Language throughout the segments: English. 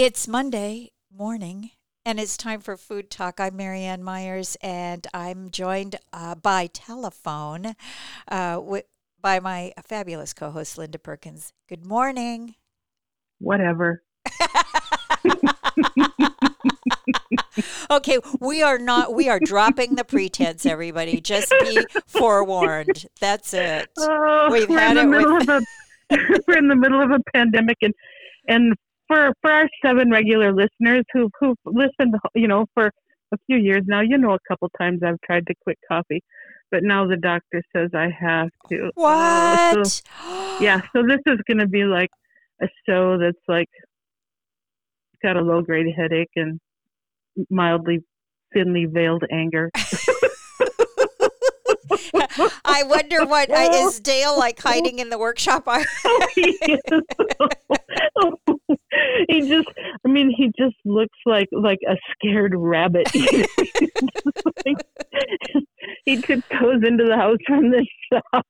It's Monday morning and it's time for Food Talk. I'm Merianne Myers and I'm joined uh, by telephone uh, w- by my fabulous co host, Linda Perkins. Good morning. Whatever. okay, we are not, we are dropping the pretense, everybody. Just be forewarned. That's it. Oh, We've we're had in the it middle with- of a we're in the middle of a pandemic and and for for our seven regular listeners who who've listened you know for a few years now you know a couple times I've tried to quit coffee but now the doctor says I have to Oh, What? so- yeah so this is going to be like a show that's like got a low grade headache and mildly thinly veiled anger I wonder what uh, is Dale like hiding in the workshop? He is. he just I mean he just looks like like a scared rabbit. he tiptoes into the house from the shop.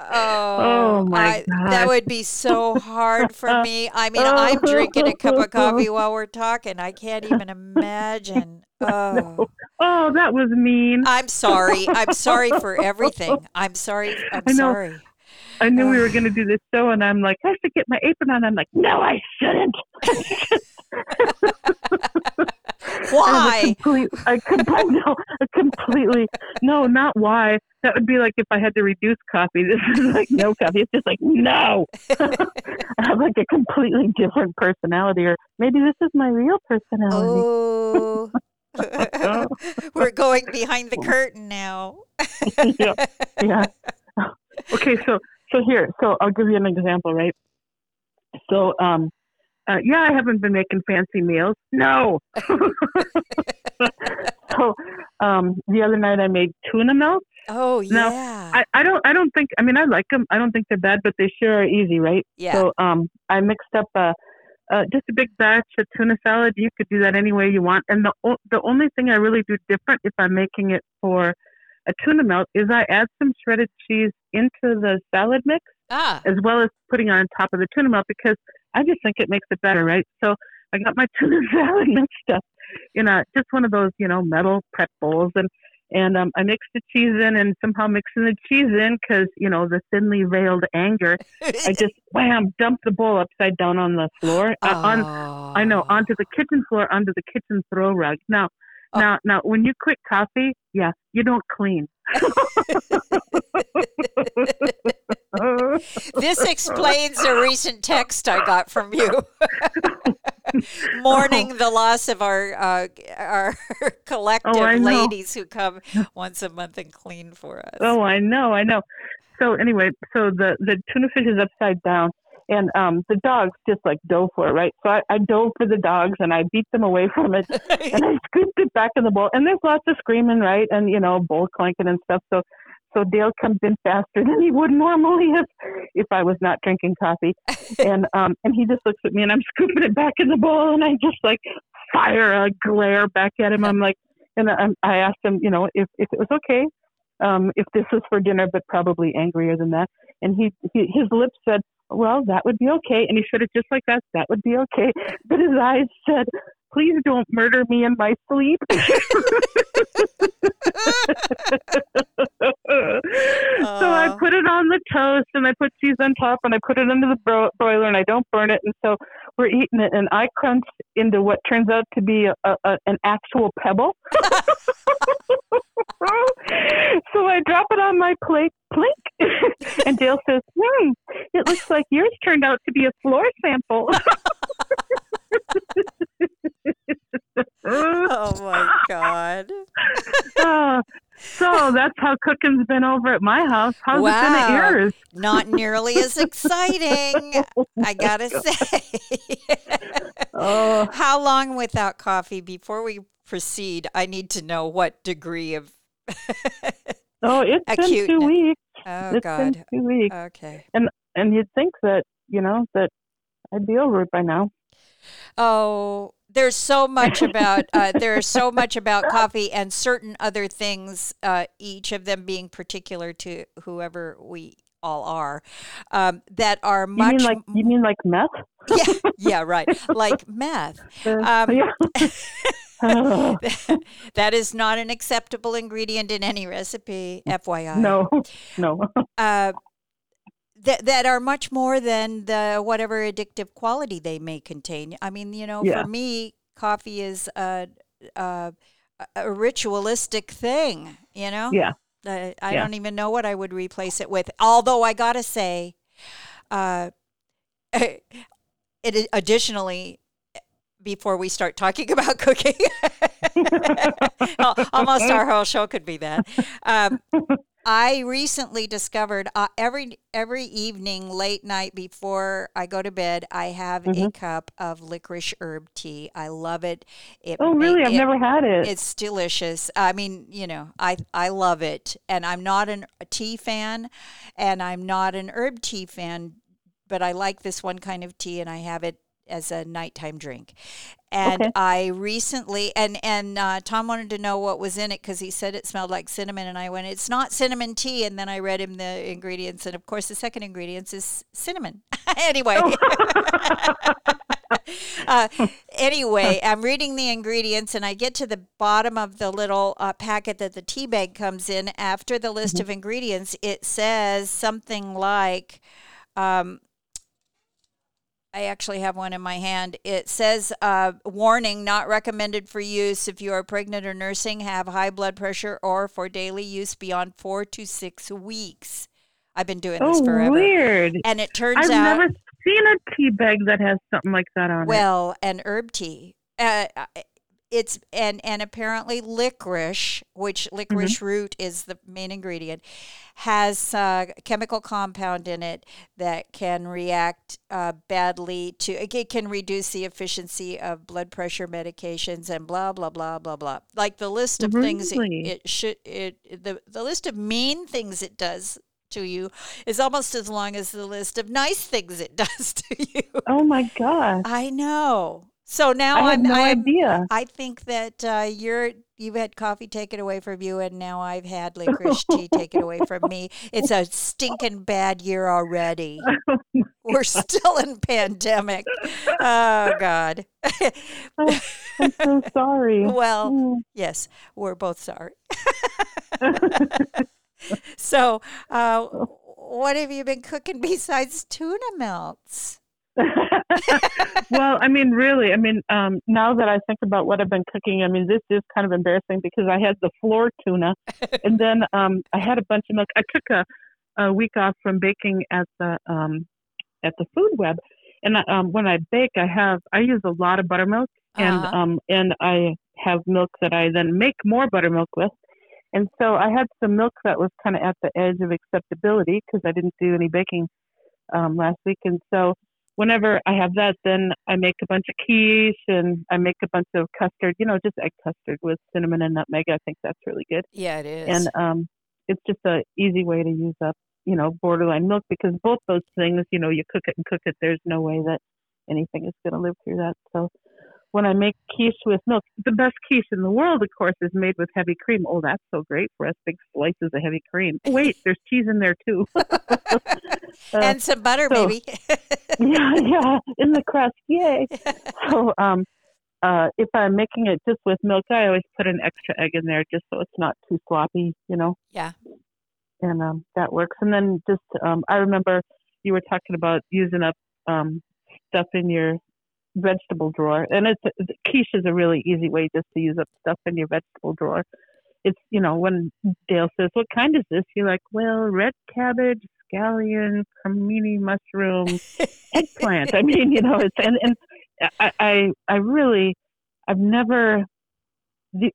Oh, Oh, my God. That would be so hard for me. I mean, I'm drinking a cup of coffee while we're talking. I can't even imagine. Oh, Oh, that was mean. I'm sorry. I'm sorry for everything. I'm sorry. I'm I sorry. I knew we were going to do this show, and I'm like, I should get my apron on. I'm like, no, I shouldn't. Why? a complete, I no, a completely, no, not why. That would be like if I had to reduce coffee. This is like no coffee. It's just like no. I have like a completely different personality, or maybe this is my real personality. Oh. We're going behind the curtain now. yeah, yeah. Okay, so so here, so I'll give you an example, right? So, um, uh, yeah, I haven't been making fancy meals. No. so, um, the other night I made tuna melt. Oh Now, yeah. I, I don't I don't think I mean I like them. I don't think they're bad, but they sure are easy, right? yeah. So um, I mixed up uh, uh, just a big batch of tuna salad. You could do that any way you want. And the o- the only thing I really do different if I'm making it for a tuna melt is I add some shredded cheese into the salad mix ah. as well as putting on top of the tuna melt because I just think it makes it better, right? So I got my tuna salad mixed up in a just one of those you know metal prep bowls and. And um, I mixed the cheese in, and somehow mixing the cheese in, because you know the thinly veiled anger, I just wham dumped the bowl upside down on the floor, uh, on I know onto the kitchen floor, onto the kitchen throw rug. Now, Oh. now, now, when you quit coffee, yeah, you don't clean. this explains a recent text I got from you. Mourning the loss of our uh, our collective Oh, ladies who come once a month and clean for us. oh, I know, I know. So anyway, so the the tuna fish is upside down, and um, the dogs just like dove for it, right? So I, I dove for the dogs, and I beat them away from it, and I scooped it back in the bowl. And there's lots of screaming, right? And you know, bowl clanking and stuff. So so Dale comes in faster than he would normally if if I was not drinking coffee. And um and he just looks at me and I'm scooping it back in the bowl and I just like fire a glare back at him. I'm like and I, I asked him, you know, if if it was okay. Um, if this was for dinner, but probably angrier than that. And he, he his lips said, "Well, that would be okay." And he said it just like that. That would be okay. But his eyes said, "Please don't murder me in my sleep." so I put it on the toast and I put cheese on top and I put it under the bro- broiler and I don't burn it. And so we're eating it and I crunch into what turns out to be a, a, a, an actual pebble. so I drop it on my plate, plink. and Dale says, hmm, it looks like yours turned out to be a floor sample. Oh my god! Uh, so that's how cooking's been over at my house. How's it been at Wow. yours? Not nearly as exciting, I gotta say. Oh, How long without coffee? Before we proceed, I need to know what degree of. oh, it's been Acute. two weeks. Oh It's God. been two weeks. Okay. and you'd think that you know that I'd be over it by now. Oh, there's so much about uh, there's so much about coffee and certain other things. Uh, each of them being particular to whoever we all are, um, that are much. You mean like you mean like meth? yeah, yeah, right. Like meth. Um, yeah. Oh, that is not an acceptable ingredient in any recipe, FYI. no, no. Uh, that that are much more than the whatever addictive quality they may contain. I mean, you know, Yeah. for me, coffee is a, a a ritualistic thing. You know, Yeah. Uh, I Yeah. don't even know what I would replace it with. Although I gotta say, uh, it additionally. Before we start talking about cooking, Al- almost our whole show could be that. Um, I recently discovered uh, every every evening, late night before I go to bed, I have a Mhm. cup of licorice herb tea. I love it. It Oh, really? I've never had it. It's delicious. I mean, you know, I I love it, and I'm not an, a tea fan, and I'm not an herb tea fan, but I like this one kind of tea, and I have it as a nighttime drink. And Okay. I recently, and and uh, Tom wanted to know what was in it because he said it smelled like cinnamon, and I went, "It's not cinnamon tea." And then I read him the ingredients, and of course, the second ingredient is cinnamon. anyway. uh, anyway, I'm reading the ingredients and I get to the bottom of the little uh, packet that the tea bag comes in. After the list of ingredients, it says something like, um, I actually have one in my hand. It says, uh, warning, not recommended for use if you are pregnant or nursing, have high blood pressure, or for daily use beyond four to six weeks. I've been doing this oh, forever. weird. And it turns out I've never seen a tea bag that has something like that on it. Well, and herb tea. Uh, it's and and apparently licorice, which licorice root is the main ingredient, has a chemical compound in it that can react uh, badly to. It can reduce the efficiency of blood pressure medications and blah blah blah blah blah. Like the list of things it, it should it the the list of mean things it does to you is almost as long as the list of nice things it does to you. Oh my gosh. I know. So now I had I'm, no I'm idea. I think that uh, you're you've had coffee taken away from you, and now I've had licorice tea taken away from me. It's a stinking bad year already. We're still in pandemic. Oh God. I'm so sorry. well, Mm. yes, we're both sorry. so, uh, what have you been cooking besides tuna melts? well, I mean, really, I mean, um, now that I think about what I've been cooking, I mean, this is kind of embarrassing because I had the floor tuna, and then um, I had a bunch of milk. I took a, a week off from baking at the um, at the Food Web, and um, when I bake, I have I use a lot of buttermilk, and Uh-huh. um, and I have milk that I then make more buttermilk with. And so I had some milk that was kind of at the edge of acceptability because I didn't do any baking um, last week. And so whenever I have that, then I make a bunch of quiche and I make a bunch of custard, you know, just egg custard with cinnamon and nutmeg. I think that's really good. Yeah, it is. And um, it's just a easy way to use up, you know, borderline milk because both those things, you know, you cook it and cook it. There's no way that anything is going to live through that. So when I make quiche with milk, the best quiche in the world, of course, is made with heavy cream. Oh, that's so great for us, big slices of heavy cream. Wait, there's cheese in there too. Uh, and some butter, so- maybe. yeah, yeah, in the crust, yay. So, um, uh, if I'm making it just with milk, I always put an extra egg in there just so it's not too sloppy, you know. Yeah. And um, that works. And then just, um, I remember you were talking about using up um, stuff in your vegetable drawer, and it's quiche is a really easy way just to use up stuff in your vegetable drawer. It's you know when Dale says, "What kind is this?" You're like, "Well, red cabbage, scallion, cremini mushroom, eggplant." I mean, you know, it's and and I I, I really I've never the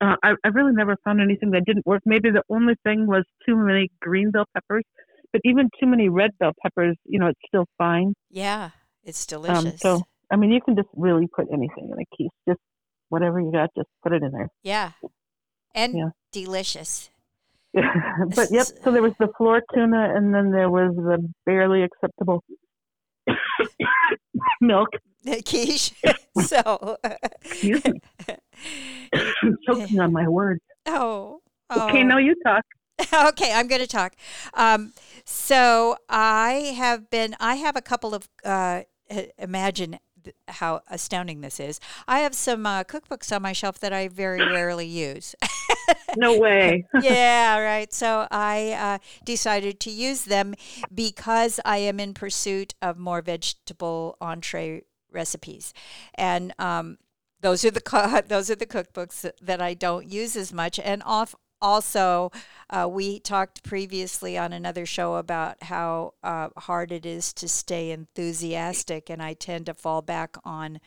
uh, I I really never found anything that didn't work. Maybe the only thing was too many green bell peppers, but even too many red bell peppers, you know, it's still fine. yeah, it's Um, delicious. so I mean, you can just really put anything in a quiche, just whatever you got, just put it in there. yeah, and Yeah. delicious. but yep. So there was the floor tuna, and then there was the barely acceptable milk. Quiche. so, Excuse me. I'm choking on my words. oh, oh. Okay, now you talk. okay, I'm going to talk. Um, so I have been. I have a couple of. Uh, imagine how astounding this is. I have some uh, cookbooks on my shelf that I very rarely use. no way. yeah, right. So I uh, decided to use them because I am in pursuit of more vegetable entree recipes, and um, those are the those are the cookbooks that I don't use as much. And off also, uh, we talked previously on another show about how uh, hard it is to stay enthusiastic, and I tend to fall back on,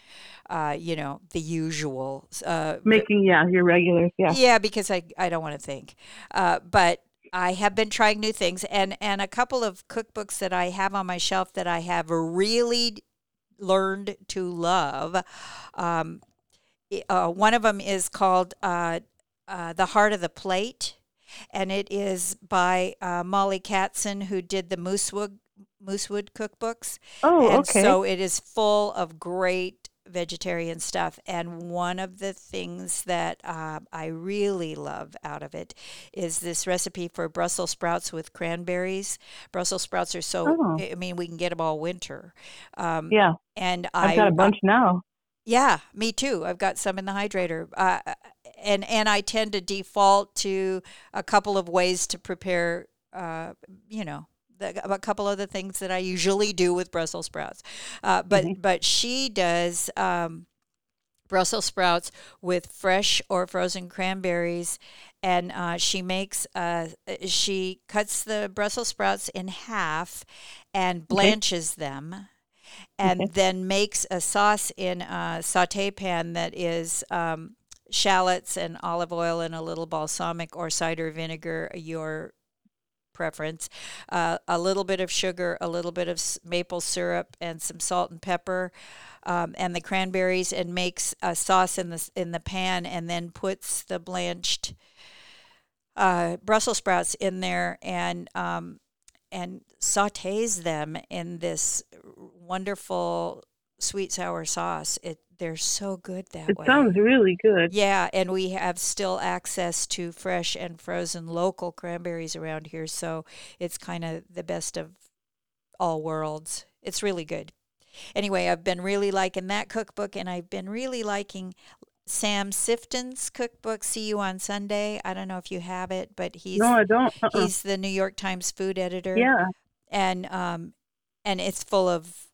uh, you know, the usual. Uh, Making, yeah, your regulars, yeah. Yeah, because I, I don't want to think. Uh, but I have been trying new things, and, and a couple of cookbooks that I have on my shelf that I have really learned to love. Um, uh, one of them is called uh, The Heart of the Plate, and it is by uh, Mollie Katzen, who did the Moosewood, Moosewood cookbooks. Oh, and okay. So it is full of great vegetarian stuff. And one of the things that uh, I really love out of it is this recipe for Brussels sprouts with cranberries. Brussels sprouts are so, oh. I mean, we can get them all winter. Um, yeah. And I've I, got a bunch now. Yeah, me too. I've got some in the hydrator. Uh, and and I tend to default to a couple of ways to prepare. Uh, you know, the, a couple of the things that I usually do with Brussels sprouts, uh, but mm-hmm. but she does. Um, Brussels sprouts with fresh or frozen cranberries, and uh, she makes uh, she cuts the Brussels sprouts in half and blanches okay. them, and okay. then makes a sauce in a saute pan that is um, shallots and olive oil and a little balsamic or cider vinegar, your preference, uh, a little bit of sugar, a little bit of maple syrup, and some salt and pepper, um, and the cranberries, and makes a sauce in the in the pan, and then puts the blanched uh, Brussels sprouts in there, and um, and sautés them in this wonderful sweet sour sauce. It they're so good that it way. It sounds really good. Yeah, and we have still access to fresh and frozen local cranberries around here, so it's kind of the best of all worlds. It's really good. Anyway, I've been really liking that cookbook, and I've been really liking Sam Sifton's cookbook. See you on Sunday. I don't know if you have it, but he's no, I don't. Uh-uh. He's the New York Times food editor. Yeah, and um, and it's full of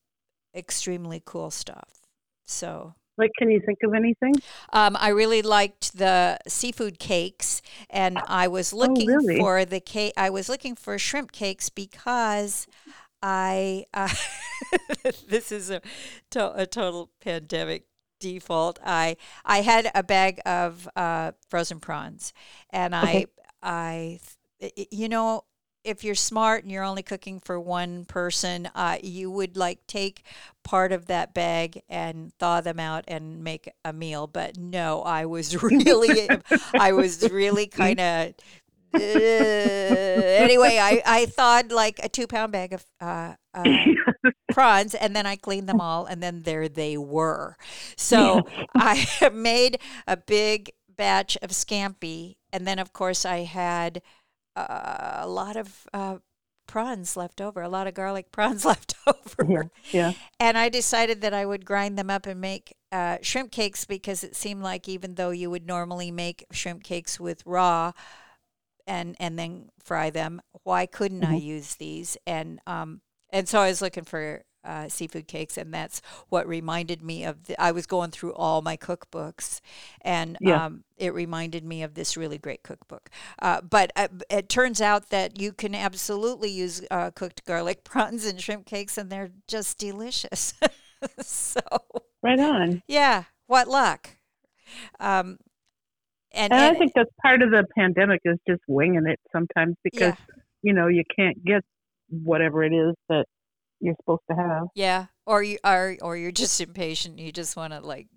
extremely cool stuff. So like, can you think of anything? Um, I really liked the seafood cakes, and I was Oh, looking really? for the cake. I was looking for shrimp cakes because I. Uh, this is a, to- a total pandemic default. I I had a bag of uh, frozen prawns, and Okay. I I you know if you're smart and you're only cooking for one person, uh, you would like take part of that bag and thaw them out and make a meal. But no, I was really, I was really kind of. Uh, anyway, I, I thawed like a two pound bag of uh, uh, prawns and then I cleaned them all and then there they were. So I made a big batch of scampi and then of course I had a lot of uh, prawns left over, a lot of garlic prawns left over. yeah, yeah. And I decided that I would grind them up and make uh, shrimp cakes because it seemed like even though you would normally make shrimp cakes with raw and and then fry them, why couldn't I Mhm. use these? And um and so I was looking for uh, seafood cakes, and that's what reminded me of. The, I was going through all my cookbooks, and Yeah. um, it reminded me of this really great cookbook. Uh, but uh, it turns out that you can absolutely use uh, cooked garlic prawns and shrimp cakes, and they're just delicious. so Right on. yeah, what luck. Um, and, And I think that's part of the pandemic is just winging it sometimes because yeah, you know you can't get whatever it is that you're supposed to have. yeah, or you are, or you're just impatient. You just want to like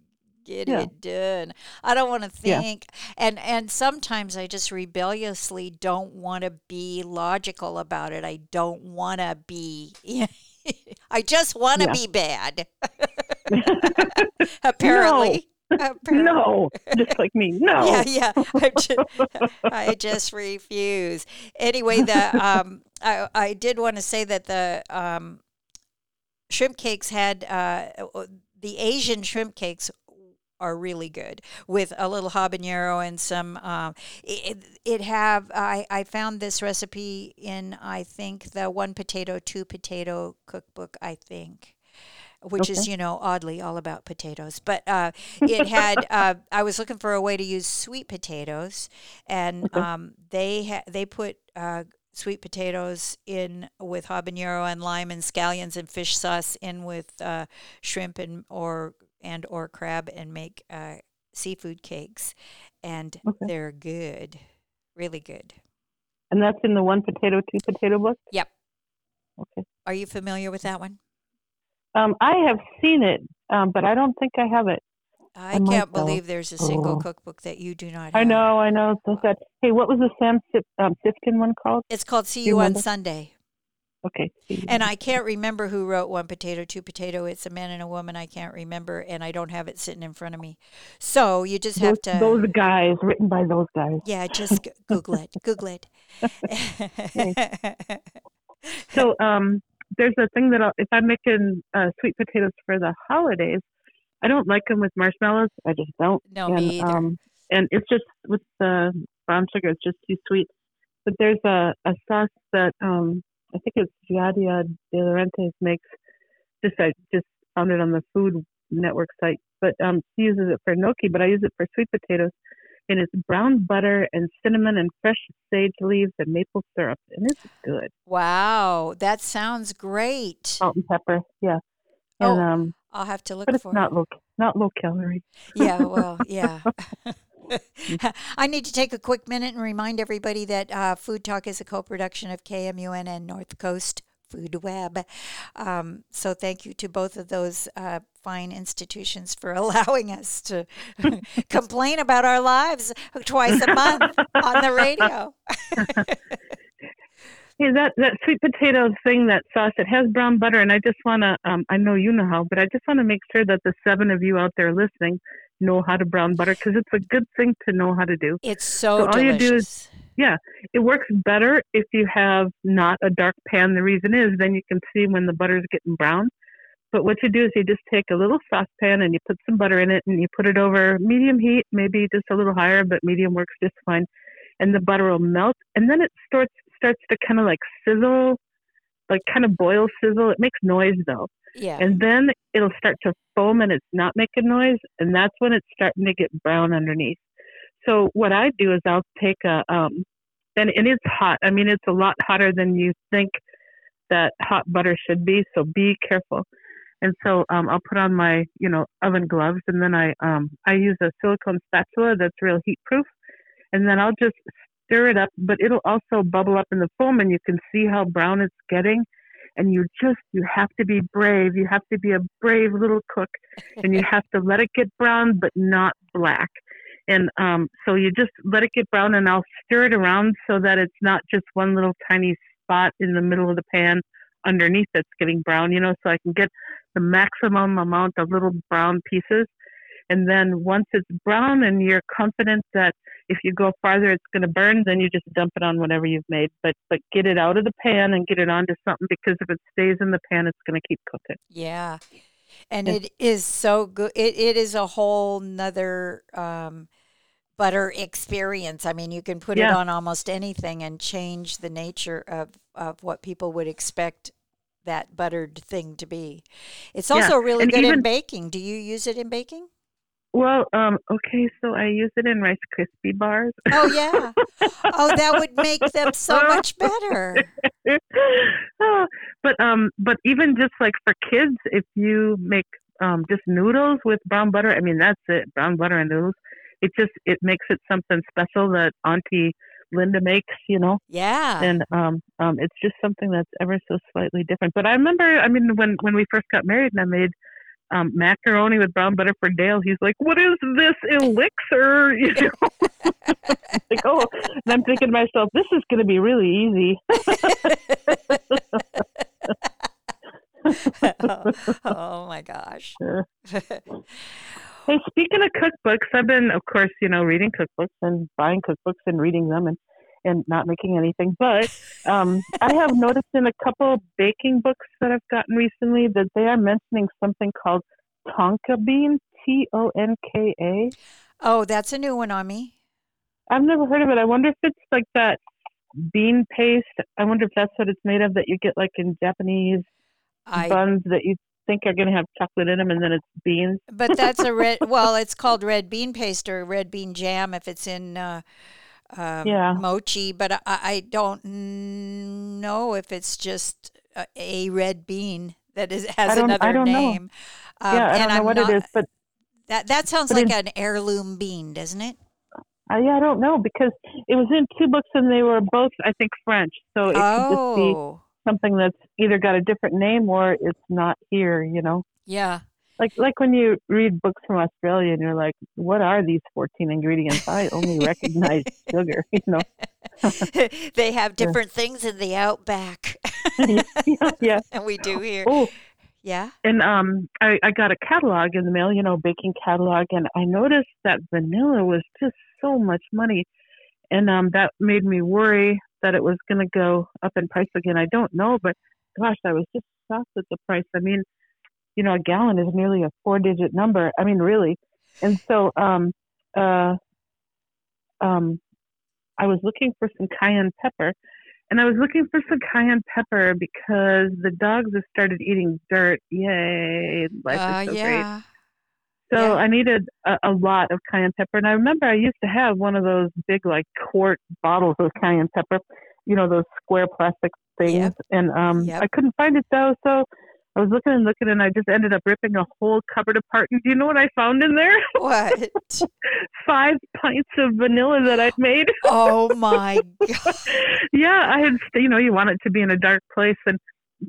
get Yeah. it done. I don't want to Yeah. think, and and sometimes I just rebelliously don't want to be logical about it. I don't want to be. I just want to Yeah. be bad. Apparently. no, just like me. No. Yeah, yeah. I just, I just refuse. Anyway, the um, I I did want to say that the um, shrimp cakes had uh, the Asian shrimp cakes are really good with a little habanero and some um, it, it have I, I found this recipe in i think the one potato two potato cookbook i think which okay. is you know oddly all about potatoes but uh, it had uh, i was looking for a way to use sweet potatoes and okay. um, they ha- they put uh, sweet potatoes in with habanero and lime and scallions and fish sauce in with uh, shrimp and or and or crab and make uh, seafood cakes. And okay. they're good really good. And that's in the one potato two potato book? Yep. Okay. Are you familiar with that one? Um, I have seen it, um, but I don't think I have it. I can't believe there's a single oh. cookbook that you do not have. I know, I know. So sad. Hey, what was the Sam um, Sifkin one called? It's called See You, you on Sunday. Okay. And I can't remember who wrote One Potato, Two Potato. It's a man and a woman. I can't remember, and I don't have it sitting in front of me. So you just have those, to. Those guys, written by those guys. Yeah, just Google it. Google it. so, um, there's a thing that I'll, if I'm making uh, sweet potatoes for the holidays, I don't like them with marshmallows. I just don't. No, and, me either. Um, and it's just with the brown sugar, it's just too sweet. But there's a, a sauce that um, I think it's Giada De Laurentiis makes. Just I just found it on the Food Network site, but um, she uses it for gnocchi, but I use it for sweet potatoes and it's brown butter and cinnamon and fresh sage leaves and maple syrup, and it's good. Wow, that sounds great. Salt and pepper, yeah. And, oh, um, I'll have to look but it's for not low, not low calorie. Yeah, well, yeah. I need to take a quick minute and remind everybody that uh, Food Talk is a co-production of KMUN and North Coast Food Web. Um, so thank you to both of those uh, fine institutions for allowing us to complain about our lives twice a month on the radio. Yeah, that that sweet potato thing, that sauce, it has brown butter, and I just want to, um, I know you know how, but I just want to make sure that the seven of you out there listening know how to brown butter because it's a good thing to know how to do. It's so, so all delicious. you do is yeah, it works better if you have not a dark pan. The reason is then you can see when the butter is getting brown. But what you do is you just take a little saucepan and you put some butter in it and you put it over medium heat, maybe just a little higher, but medium works just fine. And the butter will melt, and then it starts starts to kind of like sizzle, like kind of boil sizzle. It makes noise though. Yeah. And then it'll start to foam and it's not making noise, and that's when it's starting to get brown underneath. So what I do is I'll take a um, and, and it's hot. I mean, it's a lot hotter than you think that hot butter should be. So be careful. And so um, I'll put on my, you know, oven gloves, and then I um, I use a silicone spatula that's real heat proof, and then I'll just stir it up. But it'll also bubble up in the foam, and you can see how brown it's getting. And you just you have to be brave. You have to be a brave little cook, and you have to let it get brown, but not black. And um, so you just let it get brown, and I'll stir it around so that it's not just one little tiny spot in the middle of the pan underneath that's getting brown, you know, so I can get the maximum amount of little brown pieces. And then once it's brown and you're confident that if you go farther it's going to burn, then you just dump it on whatever you've made. But but get it out of the pan and get it onto something because if it stays in the pan, it's going to keep cooking. Yeah, and it is so good. It it is a whole nother um, butter experience. I mean, you can put yeah. it on almost anything and change the nature of, of what people would expect that buttered thing to be. It's also yeah. really and good even, in baking. Do you use it in baking? Well, um, okay, so I use it in Rice Krispie bars. Oh yeah. oh, that would make them so much better. oh, but um, but even just like for kids, if you make um just noodles with brown butter, I mean that's it, brown butter and noodles it just it makes it something special that Auntie Linda makes, you know. Yeah. And um, um, it's just something that's ever so slightly different. But I remember, I mean, when when we first got married, and I made um, macaroni with brown butter for Dale. He's like, "What is this elixir?" You know. like, oh, and I'm thinking to myself, "This is going to be really easy." oh, oh, my gosh. Hey, speaking of cookbooks, I've been, of course, you know, reading cookbooks and buying cookbooks and reading them and and not making anything. But um, I have noticed in a couple baking books that I've gotten recently that they are mentioning something called tonka bean, T O N K A. Oh, that's a new one on me. I've never heard of it. I wonder if it's like that bean paste. I wonder if that's what it's made of that you get like in Japanese I buns that you think are going to have chocolate in them and then it's beans. but that's a red. Well, it's called red bean paste or red bean jam if it's in uh, um, Yeah. mochi. But I, I don't know if it's just a, a red bean that is has I don't- I another name. Um, yeah, I don't know I'm what not, it is, but That that sounds like in- an heirloom bean, doesn't it? I, yeah, I don't know because it was in two books and they were both, I think, French. So it could just be Oh, something that's either got a different name or it's not here. You know, yeah. Like like when you read books from Australia and you're like, what are these 14 ingredients? I only recognize sugar. You know. they have different things in the outback, yeah, yeah. and we do here. Oh, Yeah. and um, I, I got a catalog in the mail, you know, baking catalog, and I noticed that vanilla was just so much money, and um, that made me worry that it was going to go up in price again. I don't know, but gosh, I was just shocked at the price. I mean, you know, a gallon is nearly a four-digit number. I mean, really, and so um, uh, um, I was looking for some cayenne pepper. And I was looking for some cayenne pepper because the dogs have started eating dirt. Yay! Life Uh, is so great. So yeah. I needed a, a lot of cayenne pepper. And I remember I used to have one of those big, like, quart bottles of cayenne pepper, you know, those square plastic things. Yep. And um, Yep. I couldn't find it though. So I was looking and looking, and I just ended up ripping a whole cupboard apart. And do you know what I found in there? What? Five pints of vanilla that I'd made. oh my god. yeah, I had, you know, you want it to be in a dark place, and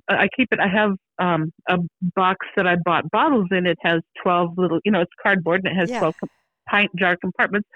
I keep it. I have um, a box that I bought bottles in. It has twelve little, you know, it's cardboard and it has Yeah. twelve pint jar compartments.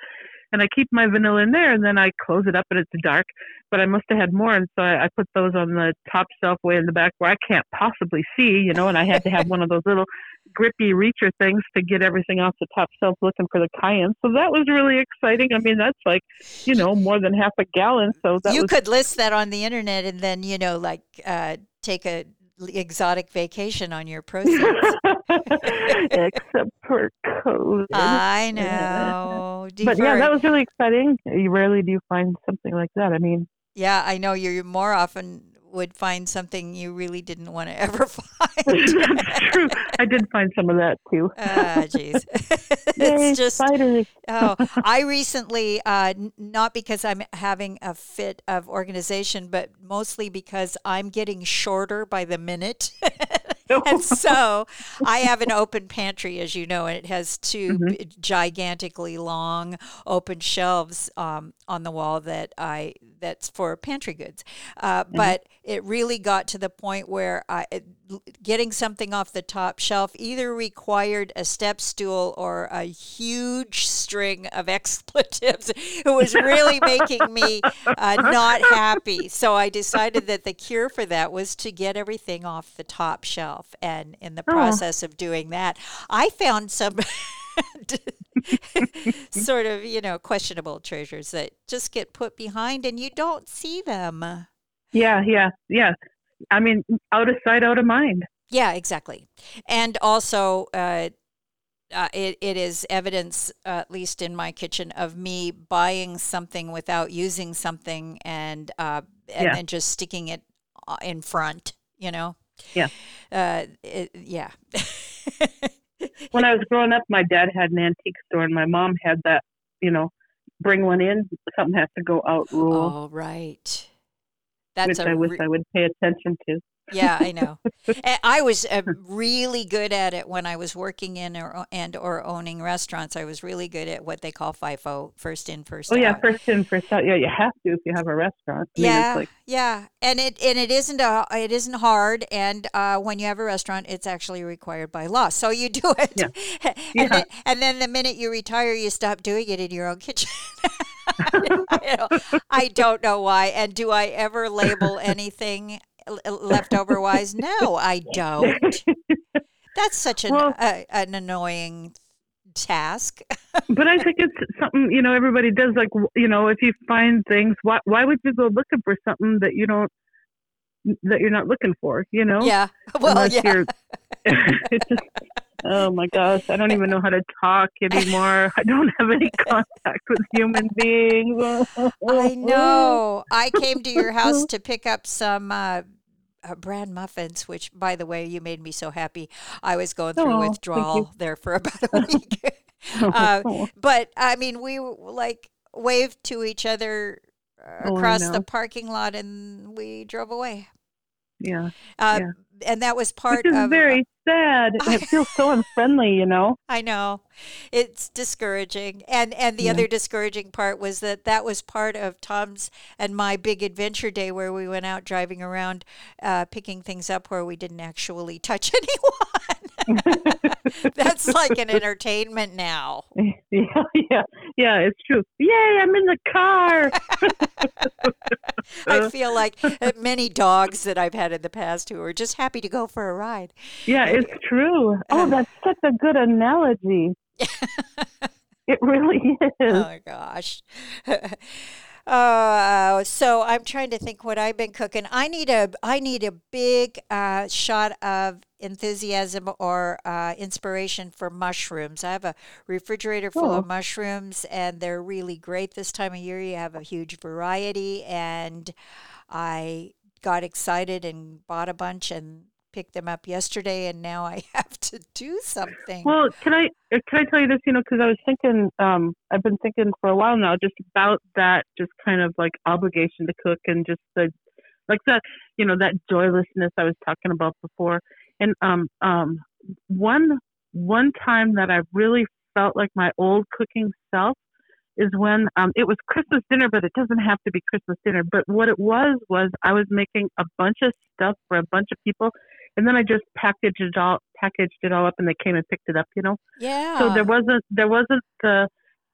And I keep my vanilla in there, and then I close it up, and it's dark. But I must have had more, and so I, I put those on the top shelf way in the back where I can't possibly see, you know. And I had to have one of those little grippy reacher things to get everything off the top shelf, looking for the cayenne. So that was really exciting. I mean, that's like, you know, more than half a gallon. So that you was could list that on the internet and then you know like uh, take a exotic vacation on your proceeds. except for COVID. I know. but yeah, that was really exciting. You rarely do find something like that. I mean, yeah, I know you more often would find something you really didn't want to ever find. that's true. I did find some of that too. Ah, jeez. It's just spiders. oh, I recently, uh, n- not because I'm having a fit of organization, but mostly because I'm getting shorter by the minute. And so I have an open pantry, as you know, and it has 2 Mhm. gigantically long open shelves um, on the wall that I that's for pantry goods. Uh, But it really got to the point where I, getting something off the top shelf either required a step stool or a huge string of expletives. It was really making me uh, not happy. So I decided that the cure for that was to get everything off the top shelf. And in the Oh. process of doing that, I found some. sort of, you know, questionable treasures that just get put behind and you don't see them. Yeah, yeah, yeah. I mean, out of sight, out of mind. Yeah, exactly. And also, uh, uh, it, it is evidence, uh, at least in my kitchen, of me buying something without using something and uh, and Yeah. then just sticking it uh, in front. You know. Yeah. Uh, it, yeah. When I was growing up, my dad had an antique store, and my mom had that. You know, bring one in, something has to go out rule, oh, right. That's which a I wish re- I would pay attention to. Yeah, I know. I was uh, really good at it when I was working in or and or owning restaurants. I was really good at what they call FIFO, first in, first Oh out. Oh yeah, first in, first out. Yeah, you have to if you have a restaurant. I yeah, it's like yeah, and it and it isn't a it isn't hard. And uh, when you have a restaurant, it's actually required by law, so you do it. Yeah. and, Yeah. then, and then the minute you retire, you stop doing it in your own kitchen. I, don't, know why. And do I ever label anything leftover wise? No, I don't. That's such an Well- uh, an annoying task. but I think it's something you know everybody does. Like you know, if you find things, why why would you go looking for something that you don't that you're not looking for? You know? Yeah. Well, Unless yeah. you're- it's just oh my gosh, I don't even know how to talk anymore. I don't have any contact with human beings. I know. I came to your house to pick up some uh, uh, bran muffins, which, by the way, you made me so happy. I was going through Oh, withdrawal there for about a week. uh, but I mean, we like waved to each other uh, Oh, across the parking lot, and we drove away. yeah, Uh, Yeah. And that was part which is of. uh, very sad. It feels so unfriendly, you know. I know, it's discouraging, and and the Yeah. other discouraging part was that that was part of Tom's and my big adventure day where we went out driving around, uh, picking things up where we didn't actually touch anyone. That's like an entertainment now. Yeah, yeah, yeah. It's true. Yay! I'm in the car. I feel like uh, many dogs that I've had in the past who are just happy to go for a ride. Yeah, it's true. Oh, Um, that's such a good analogy. It really is. Oh my gosh. Uh, so I'm trying to think what I've been cooking. I need a I need a big uh, shot of enthusiasm or uh, inspiration for mushrooms. I have a refrigerator full of Oh. mushrooms, and they're really great this time of year. You have a huge variety, and I got excited and bought a bunch and picked them up yesterday, and now I have to do something. Well, can I uh, can I tell you this? You know, because I was thinking, um, I've been thinking for a while now, just about that, just kind of like obligation to cook and just the like that, you know, that joylessness I was talking about before. And um, um, one one time that I really felt like my old cooking self is when um, it was Christmas dinner, but it doesn't have to be Christmas dinner. But what it was was I was making a bunch of stuff for a bunch of people, and then I just packaged it all packaged it all up, and they came and picked it up. You know, yeah. so there wasn't there wasn't the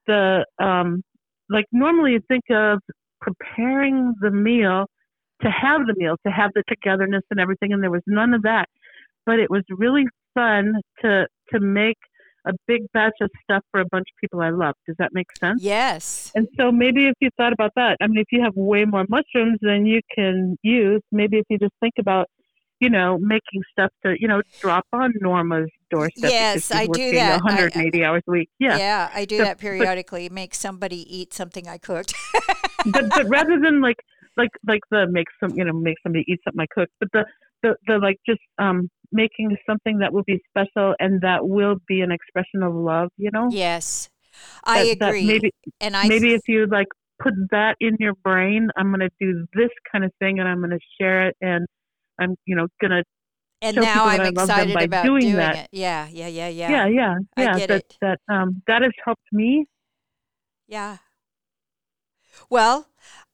the um like normally you think of preparing the meal to have the meal to have the togetherness and everything, and there was none of that. But it was really fun to to make a big batch of stuff for a bunch of people I love. Does that make sense? yes. And so maybe if you thought about that, I mean, if you have way more mushrooms than you can use, maybe if you just think about, you know, making stuff to, you know, drop on Norma's doorstep. Yes, I do that. I- 180 hours a week. Yeah. Yeah, I do So- that but- periodically. Make somebody eat something I cooked. but but rather than like like like the make some you know make somebody eat something I cook, but the the, the like just um making something that will be special and that will be an expression of love. You know. yes, I That- that agree. maybe and I maybe if you like put that in your brain, I'm going to do this kind of thing and I'm going to share it and I'm you know to and show now people I'm I love them excited by about doing doing that. it. Yeah, yeah, yeah, yeah. yeah yeah I yeah get that it. that um that has helped me. Yeah. Well,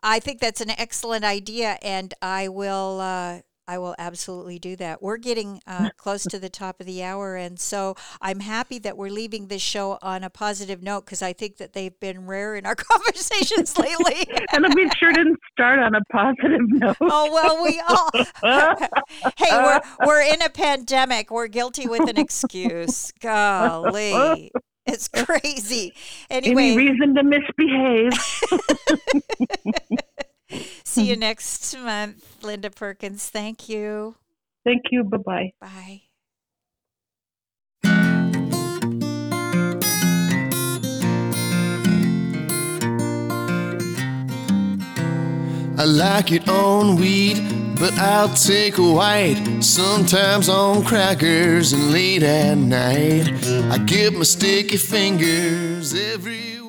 I think that's an excellent idea, and I will. Uh, I will absolutely do that. We're getting uh, close to the top of the hour, and so I'm happy that we're leaving this show on a positive note because I think that they've been rare in our conversations lately. And we sure didn't start on a positive note. oh well, we all. hey, we're we're in a pandemic. We're guilty with an excuse. Golly, it's crazy. Anyway, Any reason to misbehave? See you next month, Linda Perkins. Thank you. Thank you. Bye bye. Bye. I like it on wheat, but I'll take a white. Sometimes on crackers and late at night. I get my sticky fingers every